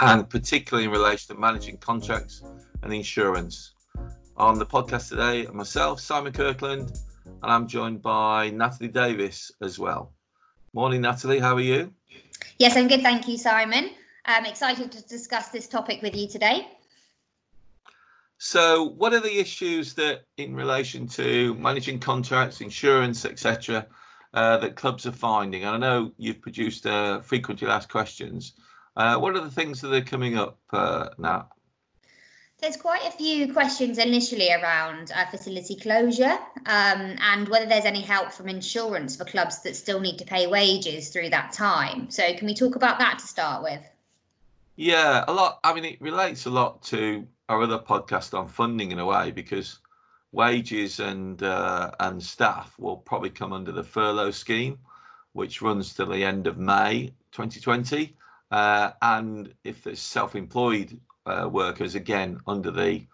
and particularly in relation to managing contracts and insurance. On the podcast today, myself, Simon Kirkland, and I'm joined by Natalie Davis as well. Morning, Natalie. How are you? Yes, I'm good. Thank you, Simon. I'm excited to discuss this topic with you today. So, what are the issues that, in relation to managing contracts, insurance, etc., uh, that clubs are finding? And I know you've produced uh, frequently asked questions. Uh, what are the things that are coming up uh, now? There's quite a few questions initially around uh, facility closure um, and whether there's any help from insurance for clubs that still need to pay wages through that time. So, can we talk about that to start with? Yeah, a lot. I mean, it relates a lot to our other podcast on funding in a way because wages and uh, and staff will probably come under the furlough scheme, which runs to the end of May 2020. Uh, and if there's self-employed uh, workers, again under the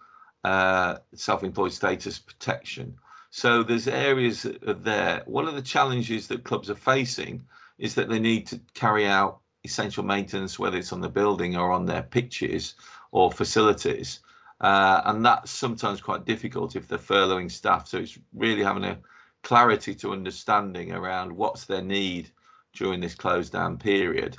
uh, self-employed status protection. So there's areas there. One of the challenges that clubs are facing is that they need to carry out essential maintenance, whether it's on the building or on their pitches or facilities. Uh, and that's sometimes quite difficult if they're furloughing staff. So it's really having a clarity to understanding around what's their need during this closed down period.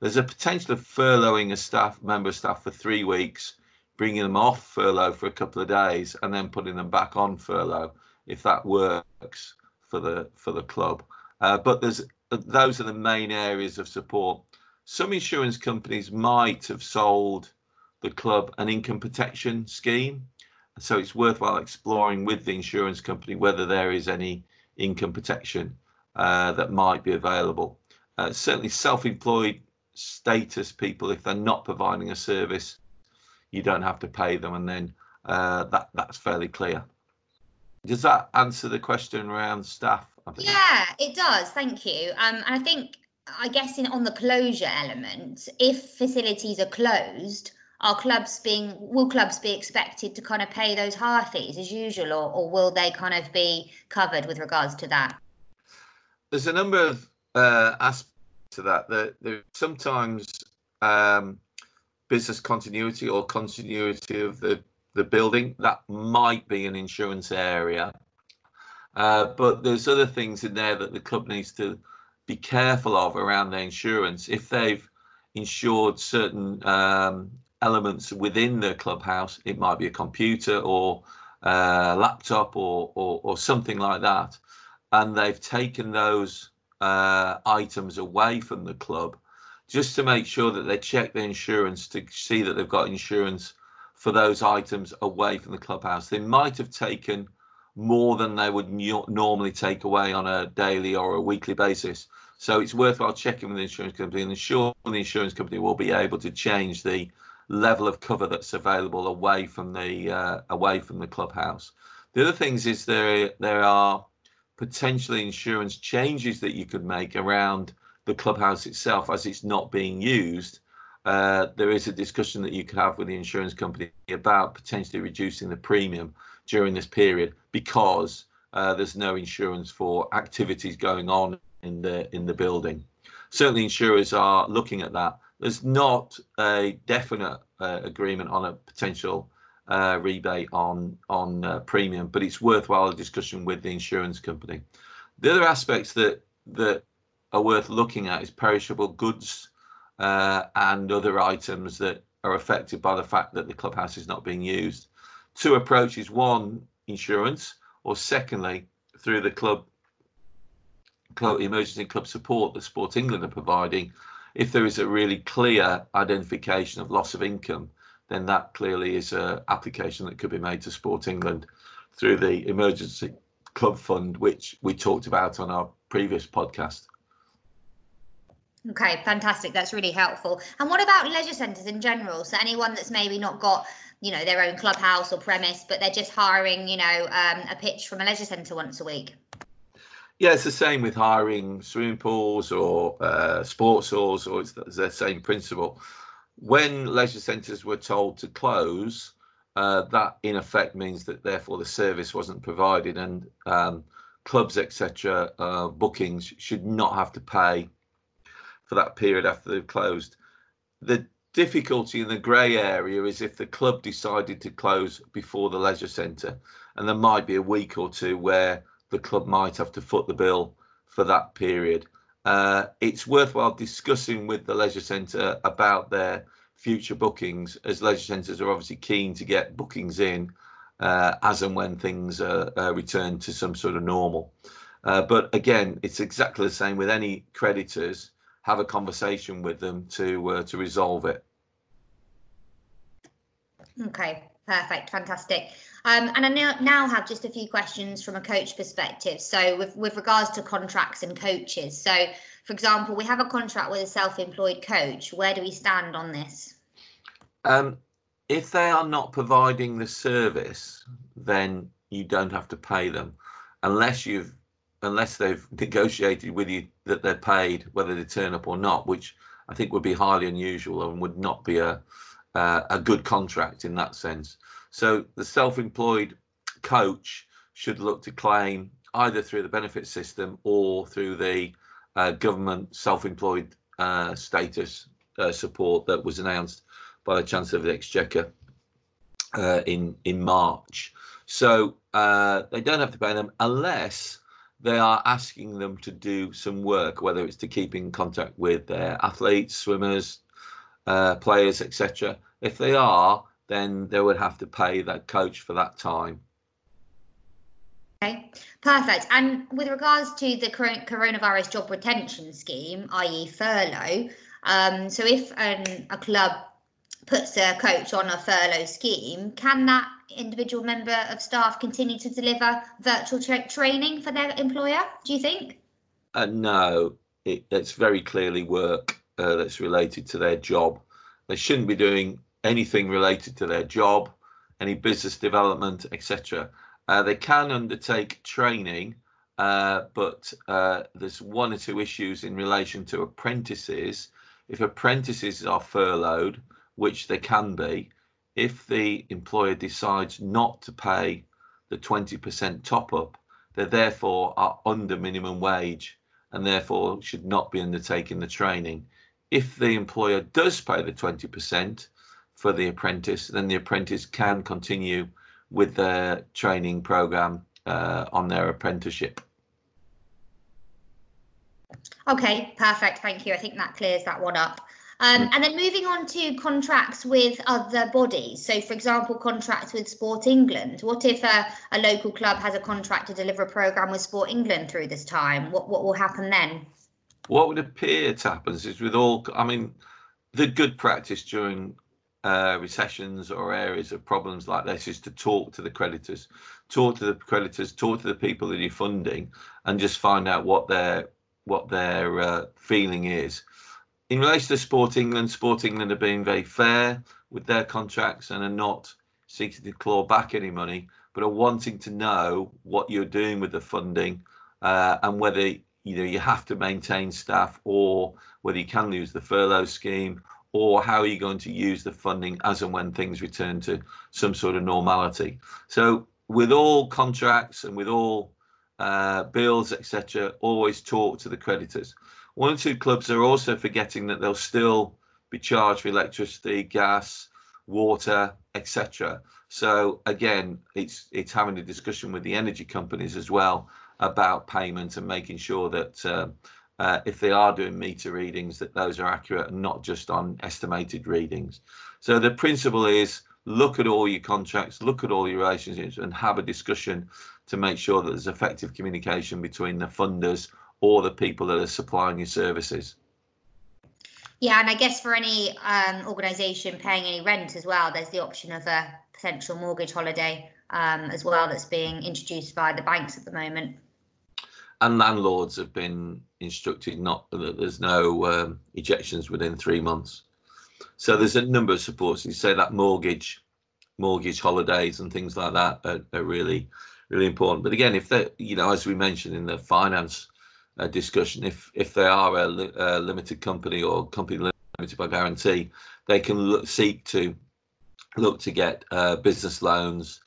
There's a potential of furloughing a staff member of staff for three weeks, bringing them off furlough for a couple of days, and then putting them back on furlough if that works for the for the club. Uh, but there's those are the main areas of support. Some insurance companies might have sold the club an income protection scheme. So it's worthwhile exploring with the insurance company whether there is any income protection uh, that might be available. Uh, certainly, self employed status people, if they're not providing a service, you don't have to pay them, and then uh, that that's fairly clear. Does that answer the question around staff? Yeah, it does. Thank you. Um, and I think, I guess, in on the closure element, if facilities are closed, are clubs being will clubs be expected to kind of pay those higher fees as usual or, or will they kind of be covered with regards to that there's a number of uh, aspects to that there, there sometimes um, business continuity or continuity of the the building that might be an insurance area uh, but there's other things in there that the club needs to be careful of around their insurance if they've insured certain um, elements within the clubhouse. It might be a computer or a laptop or, or, or something like that. And they've taken those uh, items away from the club just to make sure that they check the insurance to see that they've got insurance for those items away from the clubhouse. They might have taken more than they would normally take away on a daily or a weekly basis. So it's worthwhile checking with the insurance company and ensure the insurance company will be able to change the level of cover that's available away from the uh, away from the clubhouse. The other things is there there are potentially insurance changes that you could make around the clubhouse itself as it's not being used. Uh, there is a discussion that you could have with the insurance company about potentially reducing the premium during this period because uh, there's no insurance for activities going on in the in the building. Certainly, insurers are looking at that there's not a definite uh, agreement on a potential uh, rebate on on uh, premium, but it's worthwhile a discussion with the insurance company. The other aspects that that are worth looking at is perishable goods uh, and other items that are affected by the fact that the clubhouse is not being used. Two approaches: one, insurance, or secondly, through the club, club emergency club support that Sport England are providing if there is a really clear identification of loss of income, then that clearly is an application that could be made to Sport England through the emergency club fund, which we talked about on our previous podcast. Okay, fantastic. That's really helpful. And what about leisure centres in general? So anyone that's maybe not got, you know, their own clubhouse or premise, but they're just hiring, you know, um, a pitch from a leisure centre once a week. Yeah, it's the same with hiring swimming pools or uh, sports halls, or it's the same principle. When leisure centres were told to close, uh, that in effect means that therefore the service wasn't provided, and um, clubs, etc., uh, bookings should not have to pay for that period after they've closed. The difficulty in the grey area is if the club decided to close before the leisure centre, and there might be a week or two where the club might have to foot the bill for that period. Uh, it's worthwhile discussing with the leisure centre about their future bookings, as leisure centres are obviously keen to get bookings in uh, as and when things uh, return to some sort of normal. Uh, but again, it's exactly the same with any creditors. Have a conversation with them to uh, to resolve it. Okay, perfect, fantastic. Um, and I now, have just a few questions from a coach perspective. So with, with regards to contracts and coaches. So for example, we have a contract with a self-employed coach. Where do we stand on this? Um, if they are not providing the service, then you don't have to pay them unless you've unless they've negotiated with you that they're paid whether they turn up or not, which I think would be highly unusual and would not be a uh, a good contract in that sense. So the self-employed coach should look to claim either through the benefit system or through the uh, government self-employed uh, status uh, support that was announced by the Chancellor of the Exchequer uh, in in March. So uh, they don't have to pay them unless they are asking them to do some work, whether it's to keep in contact with their athletes, swimmers, uh, players, etc. If they are, then they would have to pay that coach for that time. Okay, perfect. And with regards to the current coronavirus job retention scheme, i.e., furlough, um, so if an, a club puts a coach on a furlough scheme, can that individual member of staff continue to deliver virtual tra- training for their employer? Do you think? Uh, no, it, it's very clearly work uh, that's related to their job. They shouldn't be doing anything related to their job, any business development, etc. Uh, they can undertake training, uh, but uh, there's one or two issues in relation to apprentices. If apprentices are furloughed, which they can be, if the employer decides not to pay the 20% top up, they therefore are under minimum wage and therefore should not be undertaking the training. If the employer does pay the 20, for the apprentice, then the apprentice can continue with their training program uh, on their apprenticeship. Okay, perfect. Thank you. I think that clears that one up. Um, mm. and then moving on to contracts with other bodies. So, for example, contracts with Sport England. What if a, a local club has a contract to deliver a programme with Sport England through this time? What, what will happen then? What would appear to happen is with all, I mean, the good practice during uh, recessions or areas of problems like this is to talk to the creditors, talk to the creditors, talk to the people that you're funding, and just find out what their what their uh, feeling is. In relation to Sport England, Sport England are being very fair with their contracts and are not seeking to claw back any money, but are wanting to know what you're doing with the funding uh, and whether you know you have to maintain staff or whether you can use the furlough scheme or how are you going to use the funding as and when things return to some sort of normality? So with all contracts and with all uh, bills, etc., always talk to the creditors. One or two clubs are also forgetting that they'll still be charged for electricity, gas, water, etc. So again, it's it's having a discussion with the energy companies as well about payment and making sure that uh, uh, if they are doing meter readings, that those are accurate and not just on estimated readings. So the principle is look at all your contracts, look at all your relationships, and have a discussion to make sure that there's effective communication between the funders or the people that are supplying your services. Yeah, and I guess for any um, organisation paying any rent as well, there's the option of a potential mortgage holiday um, as well that's being introduced by the banks at the moment and landlords have been instructed not that there's no um, ejections within three months. So there's a number of supports. You say that mortgage, mortgage holidays and things like that are, are really, really important. But again, if they, you know, as we mentioned in the finance uh, discussion, if if they are a, li a, limited company or company limited by guarantee, they can look, seek to look to get uh, business loans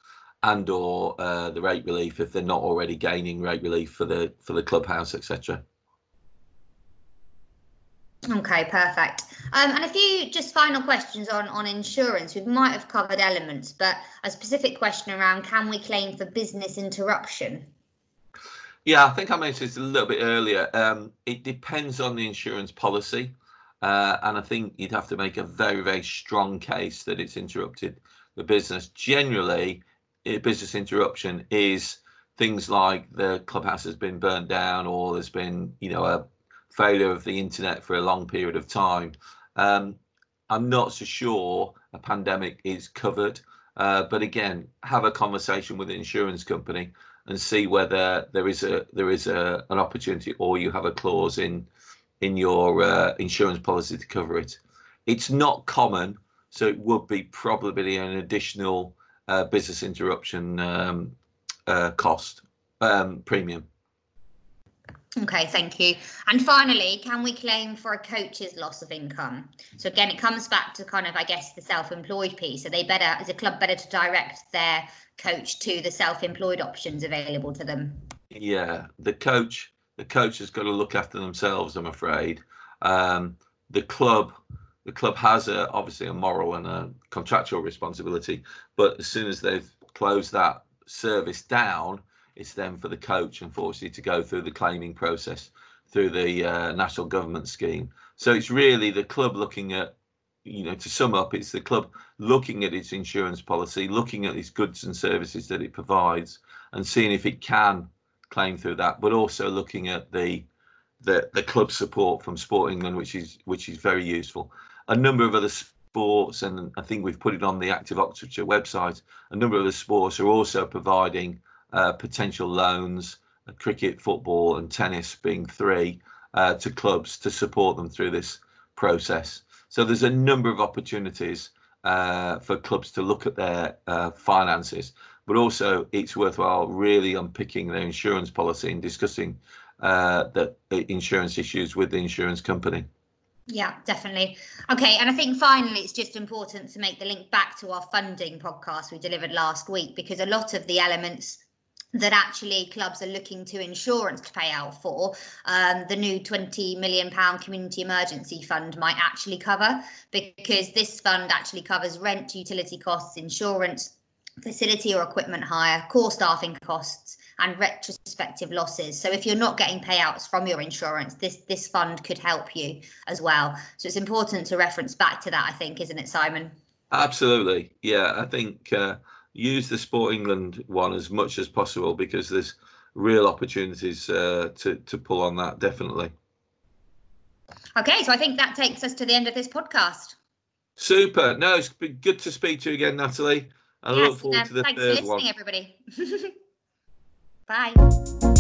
and or uh, the rate relief if they're not already gaining rate relief for the for the clubhouse, etc. Okay, perfect. Um, and a few just final questions on, on insurance. We might have covered elements, but a specific question around can we claim for business interruption? Yeah, I think I mentioned this a little bit earlier. Um, it depends on the insurance policy. Uh, and I think you'd have to make a very, very strong case that it's interrupted the business. Generally, business interruption is things like the clubhouse has been burnt down or there's been, you know, a failure of the internet for a long period of time. Um, I'm not so sure a pandemic is covered, uh, but again, have a conversation with the insurance company and see whether there is a there is a an opportunity or you have a clause in in your uh, insurance policy to cover it. It's not common, so it would be probably an additional uh, business interruption um, uh, cost um, premium. Okay, thank you. And finally, can we claim for a coach's loss of income? So again, it comes back to kind of, I guess, the self-employed piece. Are they better? Is a club better to direct their coach to the self-employed options available to them? Yeah, the coach, the coach has got to look after themselves. I'm afraid. Um, the club, the club has a, obviously a moral and a contractual responsibility, but as soon as they've closed that service down it's then for the coach, unfortunately, to go through the claiming process through the uh, national government scheme. So it's really the club looking at, you know, to sum up, it's the club looking at its insurance policy, looking at its goods and services that it provides, and seeing if it can claim through that, but also looking at the the, the club support from Sport England, which is which is very useful. A number of other sports, and I think we've put it on the Active Oxfordshire website. A number of the sports are also providing uh, potential loans, uh, cricket, football, and tennis being three uh, to clubs to support them through this process. So there's a number of opportunities uh, for clubs to look at their uh, finances, but also it's worthwhile really unpicking their insurance policy and discussing uh, the insurance issues with the insurance company. Yeah, definitely. Okay, and I think finally it's just important to make the link back to our funding podcast we delivered last week because a lot of the elements that actually clubs are looking to insurance to pay out for um, the new 20 million pound community emergency fund might actually cover because this fund actually covers rent utility costs insurance facility or equipment hire core staffing costs and retrospective losses so if you're not getting payouts from your insurance this this fund could help you as well so it's important to reference back to that i think isn't it simon absolutely yeah i think uh, use the Sport England one as much as possible because there's real opportunities uh, to to pull on that definitely. Okay, so I think that takes us to the end of this podcast. Super. No, it's been good to speak to you again, Natalie. I yes, look forward um, to the thanks third for listening, one. everybody. Bye.